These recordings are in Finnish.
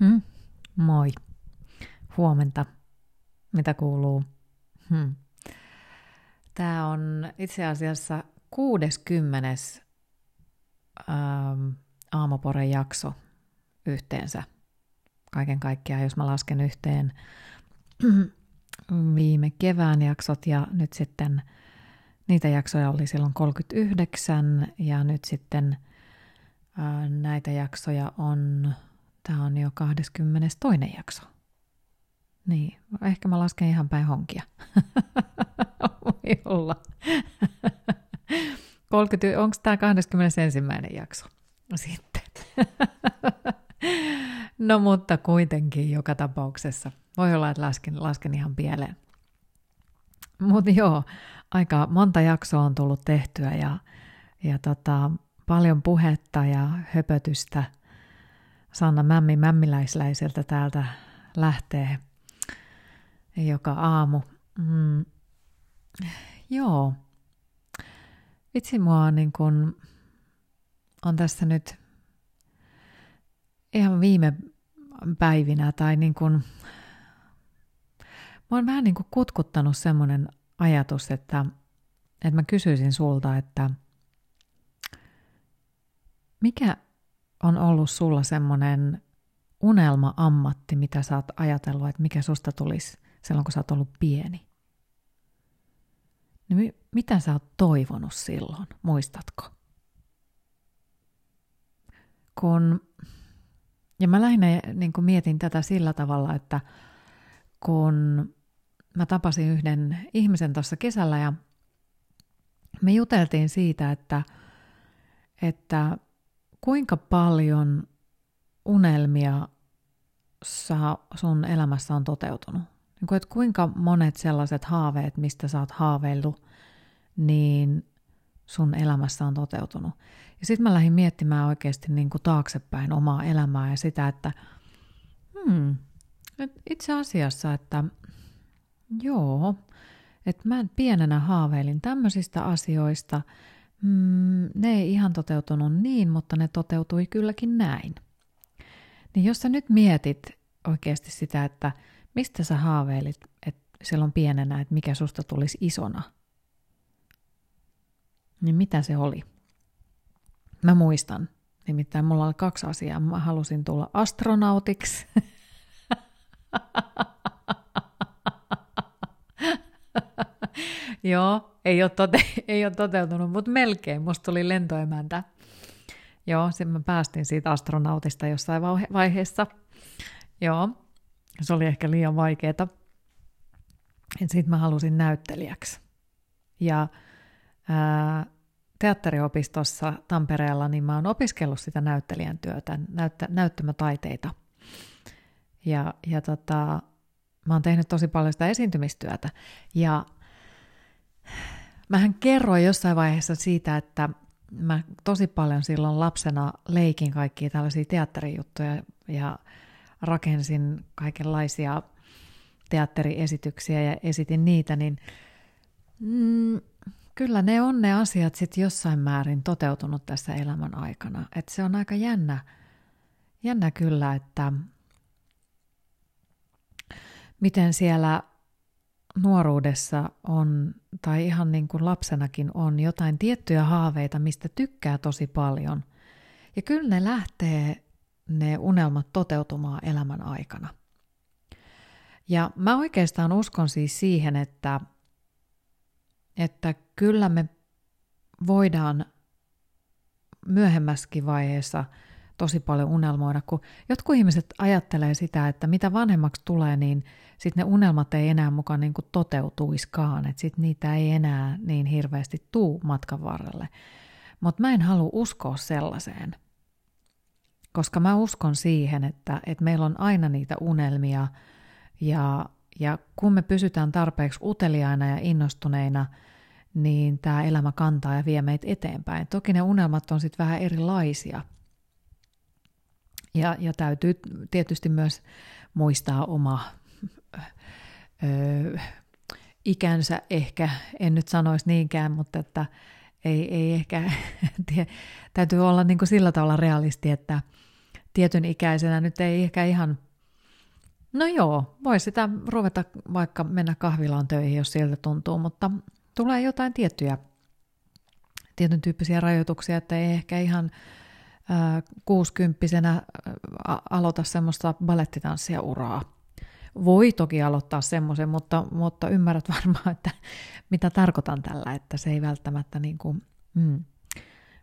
Hmm? Moi. Huomenta. Mitä kuuluu? Hmm. Tämä on itse asiassa 60. Ähm, aamuporen jakso yhteensä. Kaiken kaikkiaan, jos mä lasken yhteen viime kevään jaksot ja nyt sitten niitä jaksoja oli silloin 39 ja nyt sitten ää, näitä jaksoja on Tämä on jo 22. jakso. Niin, ehkä mä lasken ihan päin honkia. Voi olla. 30, onko tämä 21. jakso? Sitten. no mutta kuitenkin joka tapauksessa. Voi olla, että lasken, lasken ihan pieleen. Mutta joo, aika monta jaksoa on tullut tehtyä ja, ja tota, paljon puhetta ja höpötystä – Sanna Mämmi Mämmiläisläiseltä täältä lähtee joka aamu. Mm. Joo. Vitsi mua niin kun on tässä nyt ihan viime päivinä tai niin kun, mä oon vähän niin kuin kutkuttanut semmoinen ajatus, että, että mä kysyisin sulta, että mikä on ollut sulla semmoinen unelma-ammatti, mitä sä oot ajatellut, että mikä susta tulisi silloin, kun sä oot ollut pieni? Niin mi- mitä sä oot toivonut silloin, muistatko? Kun, ja mä lähinnä niin mietin tätä sillä tavalla, että kun mä tapasin yhden ihmisen tuossa kesällä ja me juteltiin siitä, että, että kuinka paljon unelmia sä, sun elämässä on toteutunut? Niin kuin, että kuinka monet sellaiset haaveet, mistä sä oot haaveillut, niin sun elämässä on toteutunut. Ja sitten mä lähdin miettimään oikeasti niin kuin taaksepäin omaa elämää ja sitä, että hmm, itse asiassa, että joo, että mä pienenä haaveilin tämmöisistä asioista – mm, ne ei ihan toteutunut niin, mutta ne toteutui kylläkin näin. Niin jos sä nyt mietit oikeasti sitä, että mistä sä haaveilit että silloin pienenä, että mikä susta tulisi isona, niin mitä se oli? Mä muistan. Nimittäin mulla oli kaksi asiaa. Mä halusin tulla astronautiksi. Joo, ei ole, tote, ei ole toteutunut, mutta melkein. Musta tuli lentoemäntä. Joo, sitten mä päästin siitä astronautista jossain vaiheessa. Joo, se oli ehkä liian vaikeeta. Sitten mä halusin näyttelijäksi. Ja ää, teatteriopistossa Tampereella, niin mä oon opiskellut sitä näyttelijän työtä, näyttä, näyttämötaiteita. Ja, ja tota, mä oon tehnyt tosi paljon sitä esiintymistyötä. Ja Mähän kerroin jossain vaiheessa siitä, että mä tosi paljon silloin lapsena leikin kaikkia tällaisia teatterijuttuja ja rakensin kaikenlaisia teatteriesityksiä ja esitin niitä, niin mm, kyllä ne on ne asiat sitten jossain määrin toteutunut tässä elämän aikana. Et se on aika jännä, jännä kyllä, että miten siellä nuoruudessa on, tai ihan niin kuin lapsenakin on, jotain tiettyjä haaveita, mistä tykkää tosi paljon. Ja kyllä ne lähtee ne unelmat toteutumaan elämän aikana. Ja mä oikeastaan uskon siis siihen, että, että kyllä me voidaan myöhemmäskin vaiheessa – tosi paljon unelmoida, kun jotkut ihmiset ajattelee sitä, että mitä vanhemmaksi tulee, niin sitten ne unelmat ei enää mukaan niin kuin toteutuiskaan, että sitten niitä ei enää niin hirveästi tuu matkan varrelle. Mutta mä en halua uskoa sellaiseen, koska mä uskon siihen, että, että meillä on aina niitä unelmia ja, ja kun me pysytään tarpeeksi uteliaina ja innostuneina, niin tämä elämä kantaa ja vie meitä eteenpäin. Toki ne unelmat on sitten vähän erilaisia – ja, ja täytyy tietysti myös muistaa oma ö, ikänsä ehkä, en nyt sanoisi niinkään, mutta että ei, ei ehkä, tie, täytyy olla niin kuin sillä tavalla realisti, että tietyn ikäisenä nyt ei ehkä ihan, no joo, voi sitä ruveta vaikka mennä kahvilaan töihin, jos sieltä tuntuu, mutta tulee jotain tiettyjä, tietyn tyyppisiä rajoituksia, että ei ehkä ihan kuusikymppisenä aloita semmoista balettitanssia uraa. Voi toki aloittaa semmoisen, mutta, mutta ymmärrät varmaan, että mitä tarkoitan tällä, että se ei välttämättä niin kuin, mm.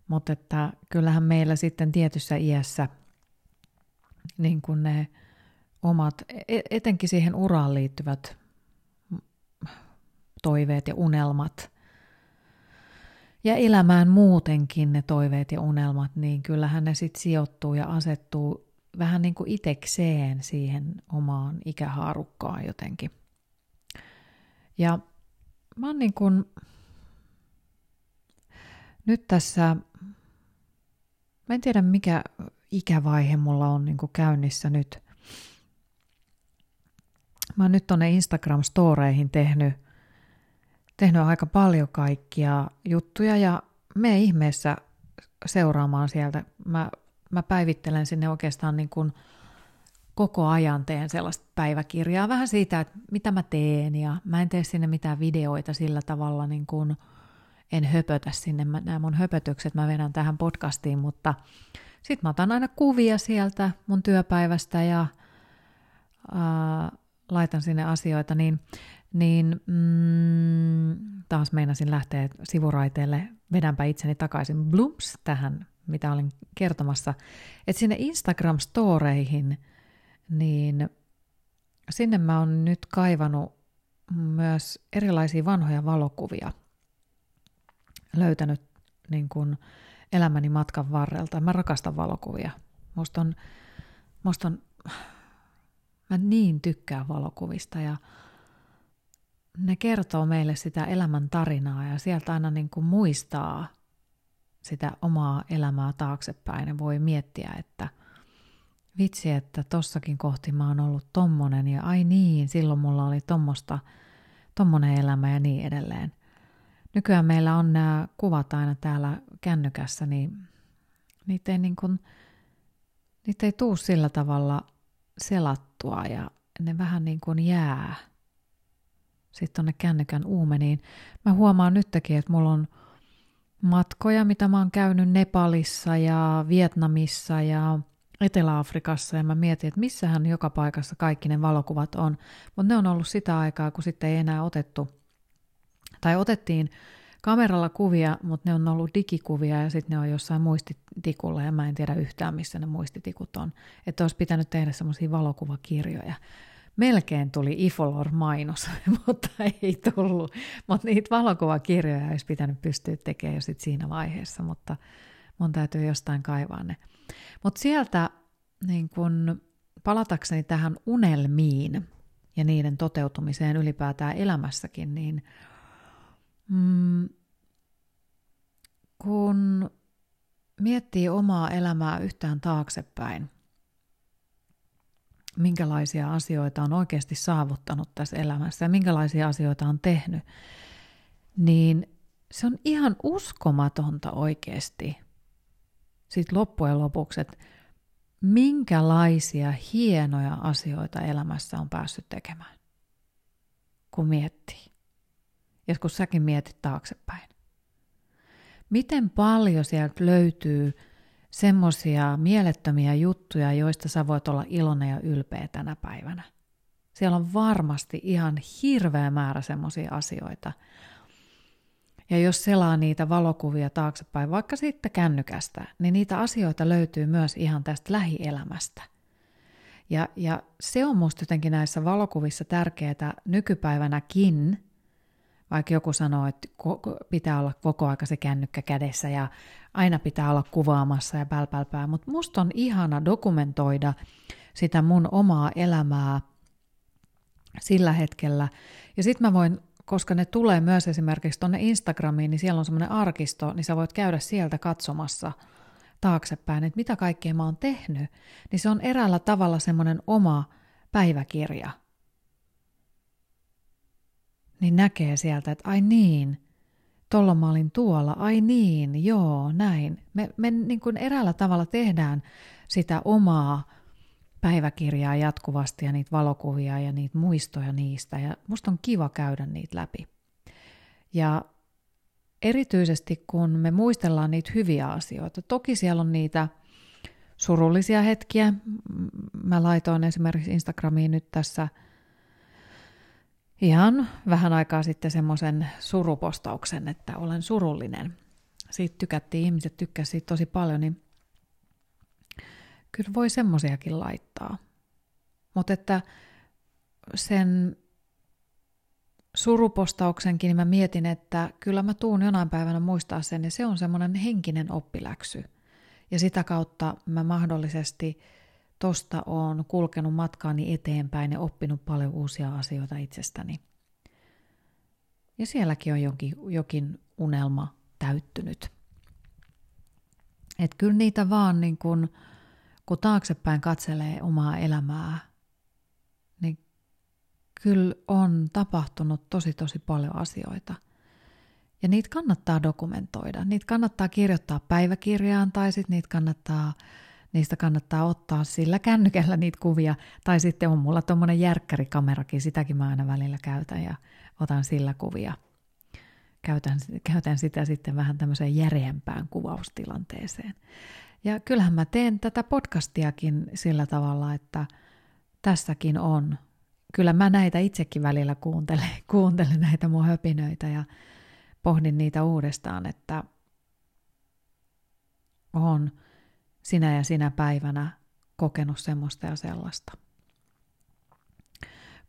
Mutta että kyllähän meillä sitten tietyssä iässä niin kuin ne omat, e-, etenkin siihen uraan liittyvät toiveet ja unelmat ja elämään muutenkin ne toiveet ja unelmat, niin kyllähän ne sitten sijoittuu ja asettuu vähän niin kuin itekseen siihen omaan ikähaarukkaan jotenkin. Ja mä oon niin kuin nyt tässä, mä en tiedä mikä ikävaihe mulla on niin kuin käynnissä nyt. Mä oon nyt tonne Instagram-storeihin tehnyt, tehnyt aika paljon kaikkia juttuja ja me ihmeessä seuraamaan sieltä. Mä, mä päivittelen sinne oikeastaan niin kuin koko ajan teen sellaista päiväkirjaa vähän siitä, että mitä mä teen ja mä en tee sinne mitään videoita sillä tavalla niin kuin – en höpötä sinne, mä, nämä mun höpötykset mä vedän tähän podcastiin, mutta sitten mä otan aina kuvia sieltä mun työpäivästä ja ää, laitan sinne asioita, niin, niin mm, taas meinasin lähteä sivuraiteelle, vedänpä itseni takaisin blumps tähän, mitä olin kertomassa, että sinne Instagram-storeihin, niin sinne mä oon nyt kaivannut myös erilaisia vanhoja valokuvia – löytänyt niin kuin elämäni matkan varrelta. Mä rakastan valokuvia. Musta on, musta on, mä niin tykkään valokuvista ja ne kertoo meille sitä elämän tarinaa ja sieltä aina niin kuin muistaa sitä omaa elämää taaksepäin ja voi miettiä, että vitsi, että tossakin kohti mä oon ollut tommonen ja ai niin, silloin mulla oli tommosta, tommonen elämä ja niin edelleen. Nykyään meillä on nämä kuvat aina täällä kännykässä, niin niitä ei, niin kuin, niitä ei tuu sillä tavalla selattua ja ne vähän niin kuin jää sitten tonne kännykän uumeniin. Mä huomaan nytkin, että mulla on matkoja, mitä mä oon käynyt Nepalissa ja Vietnamissa ja Etelä-Afrikassa ja mä mietin, että missähän joka paikassa kaikki ne valokuvat on. Mutta ne on ollut sitä aikaa, kun sitten ei enää otettu tai otettiin kameralla kuvia, mutta ne on ollut digikuvia ja sitten ne on jossain muistitikulla ja mä en tiedä yhtään, missä ne muistitikut on. Että olisi pitänyt tehdä semmoisia valokuvakirjoja. Melkein tuli Ifolor-mainos, mutta ei tullut. Mutta niitä valokuvakirjoja olisi pitänyt pystyä tekemään jo sit siinä vaiheessa, mutta mun täytyy jostain kaivaa ne. Mutta sieltä niin kun, palatakseni tähän unelmiin ja niiden toteutumiseen ylipäätään elämässäkin, niin – Mm, kun miettii omaa elämää yhtään taaksepäin, minkälaisia asioita on oikeasti saavuttanut tässä elämässä ja minkälaisia asioita on tehnyt, niin se on ihan uskomatonta oikeasti sitten loppujen lopuksi, että minkälaisia hienoja asioita elämässä on päässyt tekemään, kun miettii joskus säkin mietit taaksepäin. Miten paljon sieltä löytyy semmoisia mielettömiä juttuja, joista sä voit olla iloinen ja ylpeä tänä päivänä? Siellä on varmasti ihan hirveä määrä semmoisia asioita. Ja jos selaa niitä valokuvia taaksepäin, vaikka sitten kännykästä, niin niitä asioita löytyy myös ihan tästä lähielämästä. Ja, ja se on musta jotenkin näissä valokuvissa tärkeää nykypäivänäkin, vaikka joku sanoo, että pitää olla koko aika se kännykkä kädessä ja aina pitää olla kuvaamassa ja pälpälpää, mutta musta on ihana dokumentoida sitä mun omaa elämää sillä hetkellä. Ja sitten mä voin, koska ne tulee myös esimerkiksi tuonne Instagramiin, niin siellä on semmoinen arkisto, niin sä voit käydä sieltä katsomassa taaksepäin, että mitä kaikkea mä oon tehnyt. Niin se on eräällä tavalla semmoinen oma päiväkirja – niin näkee sieltä, että ai niin, tuolla mä olin tuolla, ai niin, joo, näin. Me, me niin kuin eräällä tavalla tehdään sitä omaa päiväkirjaa jatkuvasti ja niitä valokuvia ja niitä muistoja niistä. Ja musta on kiva käydä niitä läpi. Ja erityisesti kun me muistellaan niitä hyviä asioita. Toki siellä on niitä surullisia hetkiä. Mä laitoin esimerkiksi Instagramiin nyt tässä ihan vähän aikaa sitten semmoisen surupostauksen, että olen surullinen. Siitä tykättiin, ihmiset tykkäsivät siitä tosi paljon, niin kyllä voi semmosiakin laittaa. Mutta että sen surupostauksenkin niin mä mietin, että kyllä mä tuun jonain päivänä muistaa sen, ja se on semmoinen henkinen oppiläksy. Ja sitä kautta mä mahdollisesti tosta on kulkenut matkaani eteenpäin ja oppinut paljon uusia asioita itsestäni. Ja sielläkin on jokin, jokin unelma täyttynyt. Että kyllä niitä vaan niin kun, kun taaksepäin katselee omaa elämää, niin kyllä on tapahtunut tosi tosi paljon asioita. Ja niitä kannattaa dokumentoida. Niitä kannattaa kirjoittaa päiväkirjaan tai sitten niitä kannattaa, niistä kannattaa ottaa sillä kännykällä niitä kuvia. Tai sitten on mulla tuommoinen järkkärikamerakin, sitäkin mä aina välillä käytän ja otan sillä kuvia. Käytän, käytän sitä sitten vähän tämmöiseen järeämpään kuvaustilanteeseen. Ja kyllähän mä teen tätä podcastiakin sillä tavalla, että tässäkin on. Kyllä mä näitä itsekin välillä kuuntelen, kuuntelen näitä mun höpinöitä ja pohdin niitä uudestaan, että on sinä ja sinä päivänä kokenut semmoista ja sellaista.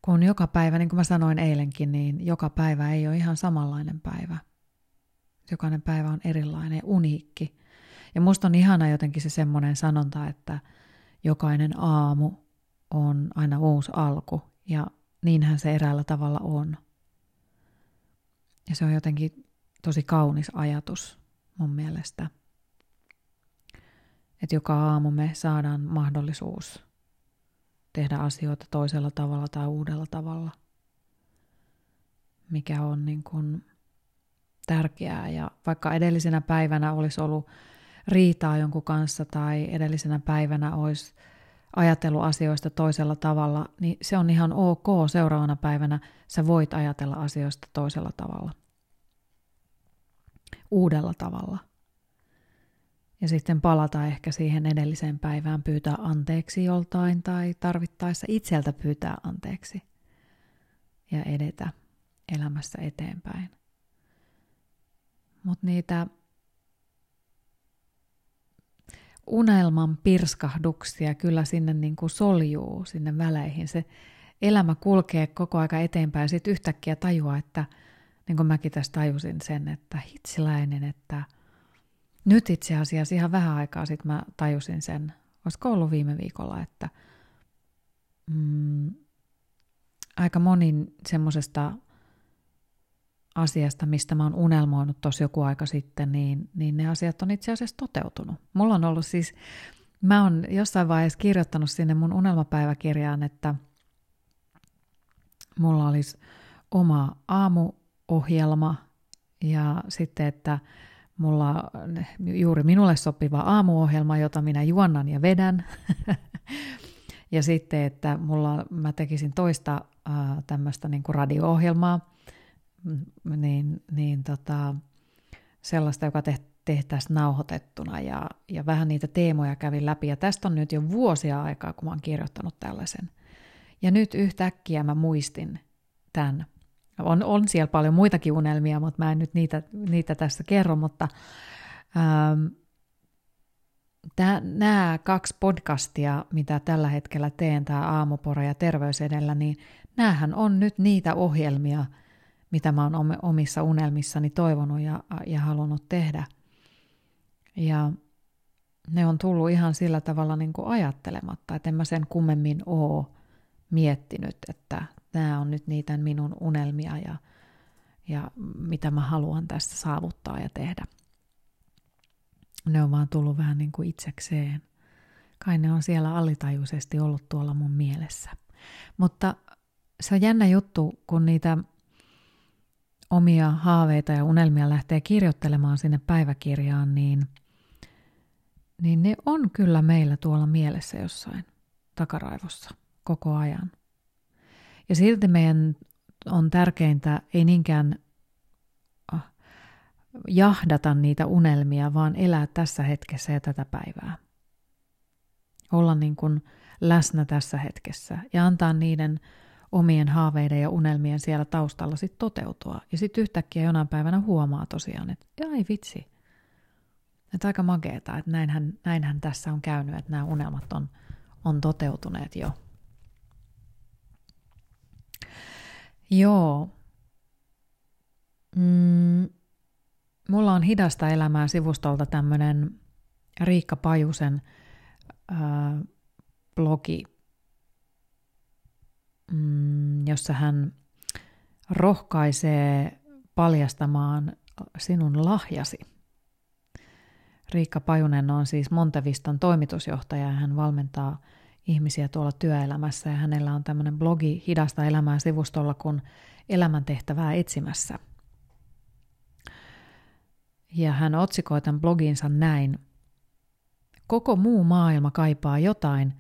Kun joka päivä, niin kuin mä sanoin eilenkin, niin joka päivä ei ole ihan samanlainen päivä. Jokainen päivä on erilainen, uniikki. Ja musta on ihana jotenkin se semmoinen sanonta, että jokainen aamu on aina uusi alku. Ja niinhän se eräällä tavalla on. Ja se on jotenkin tosi kaunis ajatus mun mielestä. Että joka aamu me saadaan mahdollisuus tehdä asioita toisella tavalla tai uudella tavalla, mikä on niin kuin tärkeää. Ja vaikka edellisenä päivänä olisi ollut riitaa jonkun kanssa tai edellisenä päivänä olisi ajatellut asioista toisella tavalla, niin se on ihan ok. Seuraavana päivänä sä voit ajatella asioista toisella tavalla. Uudella tavalla. Ja sitten palata ehkä siihen edelliseen päivään, pyytää anteeksi joltain tai tarvittaessa itseltä pyytää anteeksi ja edetä elämässä eteenpäin. Mutta niitä unelman pirskahduksia kyllä sinne niin kuin soljuu sinne väleihin. Se elämä kulkee koko aika eteenpäin ja sitten yhtäkkiä tajua, että niin kuin mäkin tässä tajusin sen, että hitsiläinen, että nyt itse asiassa ihan vähän aikaa sitten mä tajusin sen, olisiko ollut viime viikolla, että mm, aika monin semmoisesta asiasta, mistä mä oon unelmoinut tuossa joku aika sitten, niin, niin ne asiat on itse asiassa toteutunut. Mulla on ollut siis, mä oon jossain vaiheessa kirjoittanut sinne mun unelmapäiväkirjaan, että mulla olisi oma aamuohjelma ja sitten, että mulla juuri minulle sopiva aamuohjelma, jota minä juonnan ja vedän. ja sitten, että mulla mä tekisin toista äh, tämmöistä niin radio-ohjelmaa, niin, niin tota, sellaista, joka tehtäisiin nauhoitettuna ja, ja vähän niitä teemoja kävin läpi. Ja tästä on nyt jo vuosia aikaa, kun mä oon kirjoittanut tällaisen. Ja nyt yhtäkkiä mä muistin tämän. On, on siellä paljon muitakin unelmia, mutta mä en nyt niitä, niitä tässä kerro, mutta ähm, nämä kaksi podcastia, mitä tällä hetkellä teen, tämä Aamupora ja Terveys edellä, niin näähän on nyt niitä ohjelmia – mitä mä oon omissa unelmissani toivonut ja, ja halunnut tehdä. Ja ne on tullut ihan sillä tavalla niin kuin ajattelematta, että en mä sen kummemmin oo miettinyt, että nämä on nyt niitä minun unelmia ja, ja mitä mä haluan tässä saavuttaa ja tehdä. Ne on vaan tullut vähän niin kuin itsekseen. Kai ne on siellä alitajuisesti ollut tuolla mun mielessä. Mutta se on jännä juttu, kun niitä omia haaveita ja unelmia lähtee kirjoittelemaan sinne päiväkirjaan, niin, niin ne on kyllä meillä tuolla mielessä jossain takaraivossa koko ajan. Ja silti meidän on tärkeintä ei niinkään ah, jahdata niitä unelmia, vaan elää tässä hetkessä ja tätä päivää. Olla niin kuin läsnä tässä hetkessä ja antaa niiden omien haaveiden ja unelmien siellä taustalla sitten toteutua. Ja sitten yhtäkkiä jonain päivänä huomaa tosiaan, että ai vitsi, että aika makeeta, että näinhän, näinhän tässä on käynyt, että nämä unelmat on, on toteutuneet jo. Joo. Mm, mulla on hidasta elämää sivustolta tämmöinen Riikka Pajusen ää, blogi, mm, jossa hän rohkaisee paljastamaan sinun lahjasi. Riikka Pajunen on siis Monteviston toimitusjohtaja ja hän valmentaa ihmisiä tuolla työelämässä ja hänellä on tämmöinen blogi Hidasta elämää sivustolla kuin elämäntehtävää etsimässä. Ja hän otsikoi tämän bloginsa näin. Koko muu maailma kaipaa jotain,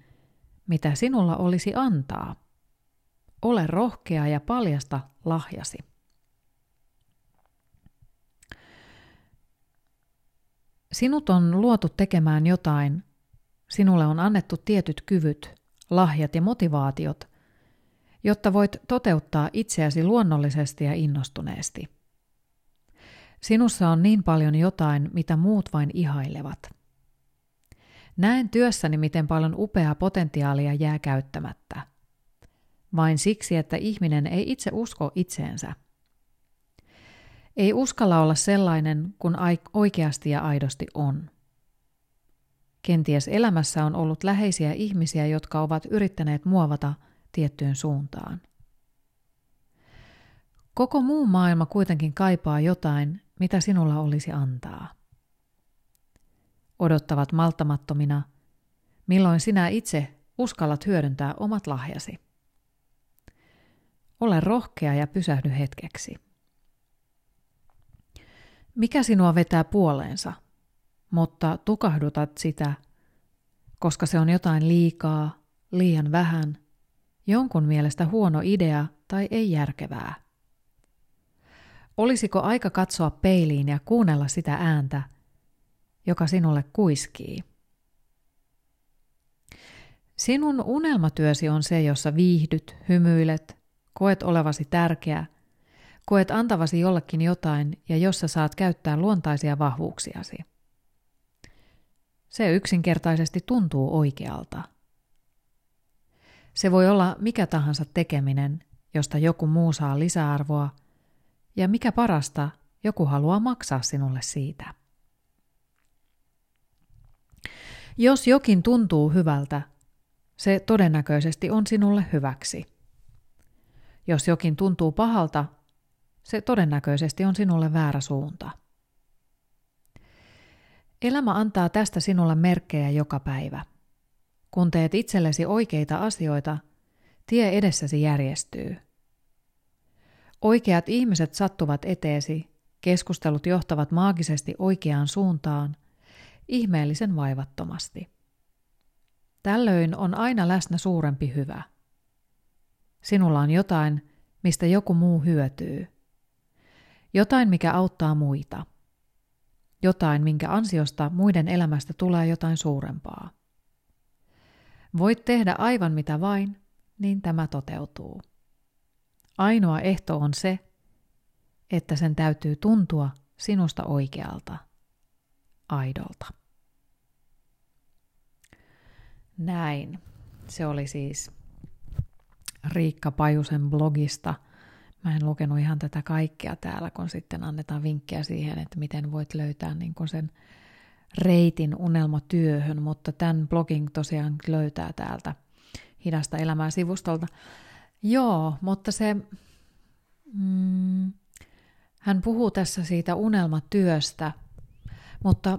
mitä sinulla olisi antaa. Ole rohkea ja paljasta lahjasi. Sinut on luotu tekemään jotain, sinulle on annettu tietyt kyvyt, lahjat ja motivaatiot, jotta voit toteuttaa itseäsi luonnollisesti ja innostuneesti. Sinussa on niin paljon jotain, mitä muut vain ihailevat. Näen työssäni, miten paljon upeaa potentiaalia jää käyttämättä. Vain siksi, että ihminen ei itse usko itseensä. Ei uskalla olla sellainen kuin oikeasti ja aidosti on. Kenties elämässä on ollut läheisiä ihmisiä, jotka ovat yrittäneet muovata tiettyyn suuntaan. Koko muu maailma kuitenkin kaipaa jotain, mitä sinulla olisi antaa. Odottavat malttamattomina, milloin sinä itse uskallat hyödyntää omat lahjasi. Ole rohkea ja pysähdy hetkeksi. Mikä sinua vetää puoleensa, mutta tukahdutat sitä, koska se on jotain liikaa, liian vähän, jonkun mielestä huono idea tai ei järkevää. Olisiko aika katsoa peiliin ja kuunnella sitä ääntä, joka sinulle kuiskii? Sinun unelmatyösi on se, jossa viihdyt, hymyilet, koet olevasi tärkeä – Koet antavasi jollekin jotain ja jossa saat käyttää luontaisia vahvuuksiasi. Se yksinkertaisesti tuntuu oikealta. Se voi olla mikä tahansa tekeminen, josta joku muu saa lisäarvoa, ja mikä parasta, joku haluaa maksaa sinulle siitä. Jos jokin tuntuu hyvältä, se todennäköisesti on sinulle hyväksi. Jos jokin tuntuu pahalta, se todennäköisesti on sinulle väärä suunta. Elämä antaa tästä sinulle merkkejä joka päivä. Kun teet itsellesi oikeita asioita, tie edessäsi järjestyy. Oikeat ihmiset sattuvat eteesi, keskustelut johtavat maagisesti oikeaan suuntaan, ihmeellisen vaivattomasti. Tällöin on aina läsnä suurempi hyvä. Sinulla on jotain, mistä joku muu hyötyy. Jotain, mikä auttaa muita. Jotain, minkä ansiosta muiden elämästä tulee jotain suurempaa. Voit tehdä aivan mitä vain, niin tämä toteutuu. Ainoa ehto on se, että sen täytyy tuntua sinusta oikealta, aidolta. Näin. Se oli siis Riikka Pajusen blogista – Mä en lukenut ihan tätä kaikkea täällä, kun sitten annetaan vinkkejä siihen, että miten voit löytää niin sen reitin unelmatyöhön, mutta tämän blogin tosiaan löytää täältä hidasta elämää sivustolta. Joo, mutta se, mm, hän puhuu tässä siitä unelmatyöstä, mutta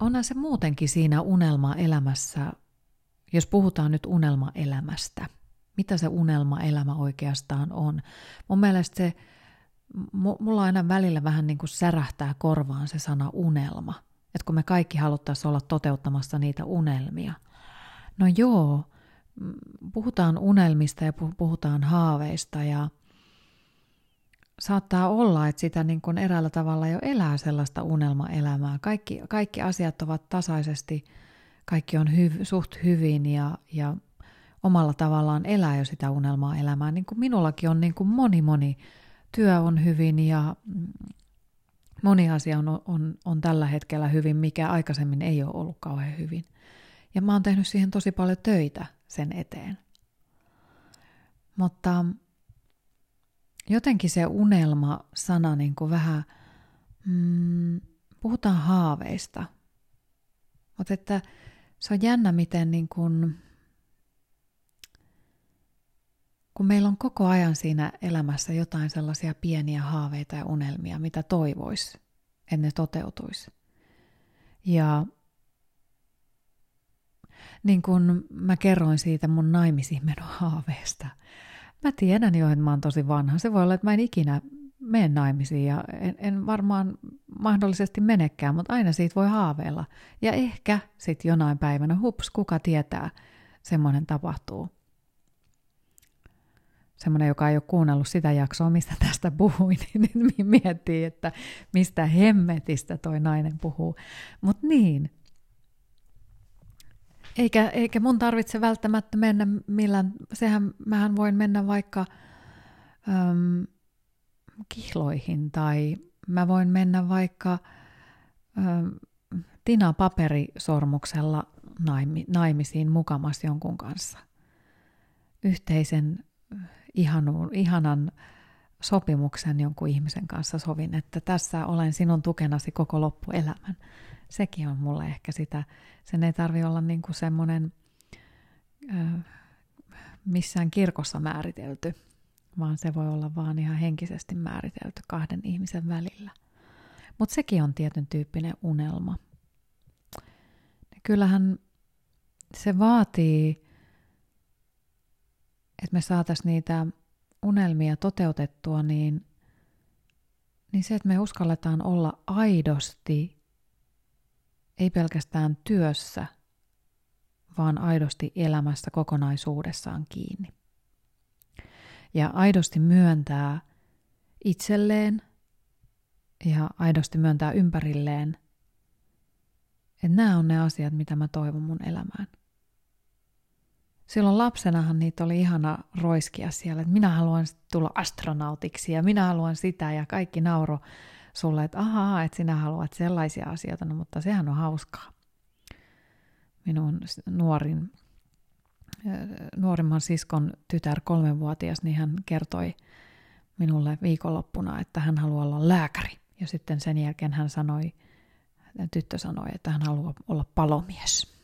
onhan se muutenkin siinä unelmaelämässä, jos puhutaan nyt unelmaelämästä – mitä se unelma-elämä oikeastaan on. Mun mielestä se, mulla aina välillä vähän niin kuin särähtää korvaan se sana unelma. Että kun me kaikki haluttaisiin olla toteuttamassa niitä unelmia. No joo, puhutaan unelmista ja puhutaan haaveista ja saattaa olla, että sitä niin kuin eräällä tavalla jo elää sellaista unelmaelämää. Kaikki, kaikki asiat ovat tasaisesti, kaikki on hyv, suht hyvin ja, ja omalla tavallaan elää jo sitä unelmaa elämää. Niin kuin minullakin on niin kuin moni moni työ on hyvin ja moni asia on, on, on tällä hetkellä hyvin, mikä aikaisemmin ei ole ollut kauhean hyvin. Ja mä oon tehnyt siihen tosi paljon töitä sen eteen. Mutta jotenkin se unelma-sana niin kuin vähän, mm, puhutaan haaveista. Mutta että se on jännä, miten niin kuin, kun meillä on koko ajan siinä elämässä jotain sellaisia pieniä haaveita ja unelmia, mitä toivois, että ne toteutuisi. Ja niin kuin mä kerroin siitä mun naimisiin haaveesta. Mä tiedän jo, että mä oon tosi vanha. Se voi olla, että mä en ikinä mene naimisiin ja en, en varmaan mahdollisesti menekään, mutta aina siitä voi haaveilla. Ja ehkä sitten jonain päivänä, hups, kuka tietää, semmoinen tapahtuu. Semmoinen, joka ei ole kuunnellut sitä jaksoa, mistä tästä puhuin, niin miettii, että mistä hemmetistä toi nainen puhuu. Mutta niin, eikä, eikä mun tarvitse välttämättä mennä millään, sehän mähän voin mennä vaikka äm, kihloihin tai mä voin mennä vaikka Tina paperisormuksella naimi, naimisiin mukamas jonkun kanssa. Yhteisen ihanu, ihanan sopimuksen jonkun ihmisen kanssa sovin, että tässä olen sinun tukenasi koko loppuelämän sekin on mulle ehkä sitä, sen ei tarvi olla niin kuin semmoinen missään kirkossa määritelty, vaan se voi olla vaan ihan henkisesti määritelty kahden ihmisen välillä. Mutta sekin on tietyn tyyppinen unelma. Kyllähän se vaatii, että me saataisiin niitä unelmia toteutettua, niin, niin se, että me uskalletaan olla aidosti ei pelkästään työssä, vaan aidosti elämässä kokonaisuudessaan kiinni. Ja aidosti myöntää itselleen ja aidosti myöntää ympärilleen, että nämä on ne asiat, mitä mä toivon mun elämään. Silloin lapsenahan niitä oli ihana roiskia siellä, että minä haluan tulla astronautiksi ja minä haluan sitä ja kaikki nauro sulle, että ahaa, että sinä haluat sellaisia asioita, no, mutta sehän on hauskaa. Minun nuorin, nuorimman siskon tytär, kolmenvuotias, niin hän kertoi minulle viikonloppuna, että hän haluaa olla lääkäri. Ja sitten sen jälkeen hän sanoi, tyttö sanoi, että hän haluaa olla palomies.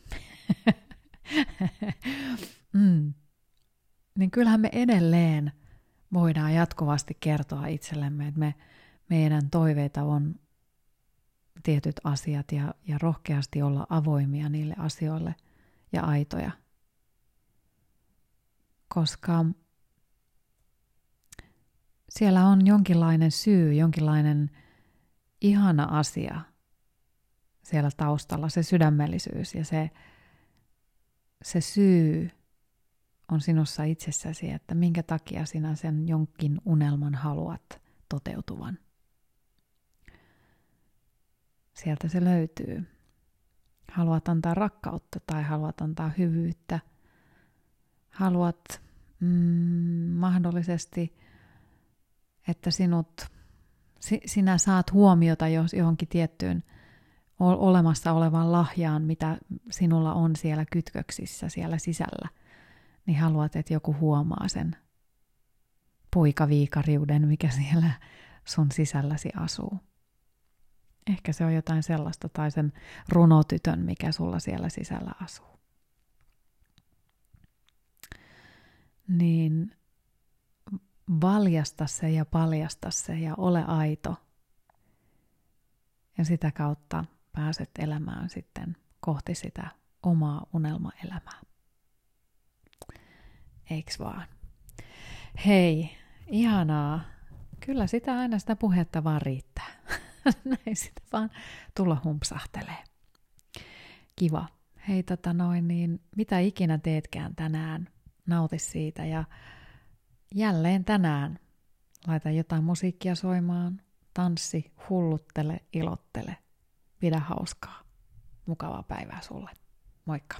mm. Niin kyllähän me edelleen voidaan jatkuvasti kertoa itsellemme, että me meidän toiveita on tietyt asiat ja, ja rohkeasti olla avoimia niille asioille ja aitoja. Koska siellä on jonkinlainen syy, jonkinlainen ihana asia siellä taustalla, se sydämellisyys ja se, se syy on sinussa itsessäsi, että minkä takia sinä sen jonkin unelman haluat toteutuvan. Sieltä se löytyy. Haluat antaa rakkautta tai haluat antaa hyvyyttä. Haluat mm, mahdollisesti, että sinut, si, sinä saat huomiota johonkin tiettyyn olemassa olevaan lahjaan, mitä sinulla on siellä kytköksissä, siellä sisällä, niin haluat, että joku huomaa sen poikaviikariuden, mikä siellä sun sisälläsi asuu. Ehkä se on jotain sellaista tai sen runotytön, mikä sulla siellä sisällä asuu. Niin valjasta se ja paljasta se ja ole aito. Ja sitä kautta pääset elämään sitten kohti sitä omaa unelmaelämää. Eiks vaan? Hei, ihanaa. Kyllä sitä aina sitä puhetta vaan riittää. näin sitä vaan tulla humpsahtelee. Kiva. Hei tota noin, niin mitä ikinä teetkään tänään, nauti siitä ja jälleen tänään laita jotain musiikkia soimaan, tanssi, hulluttele, ilottele, pidä hauskaa. Mukavaa päivää sulle. Moikka!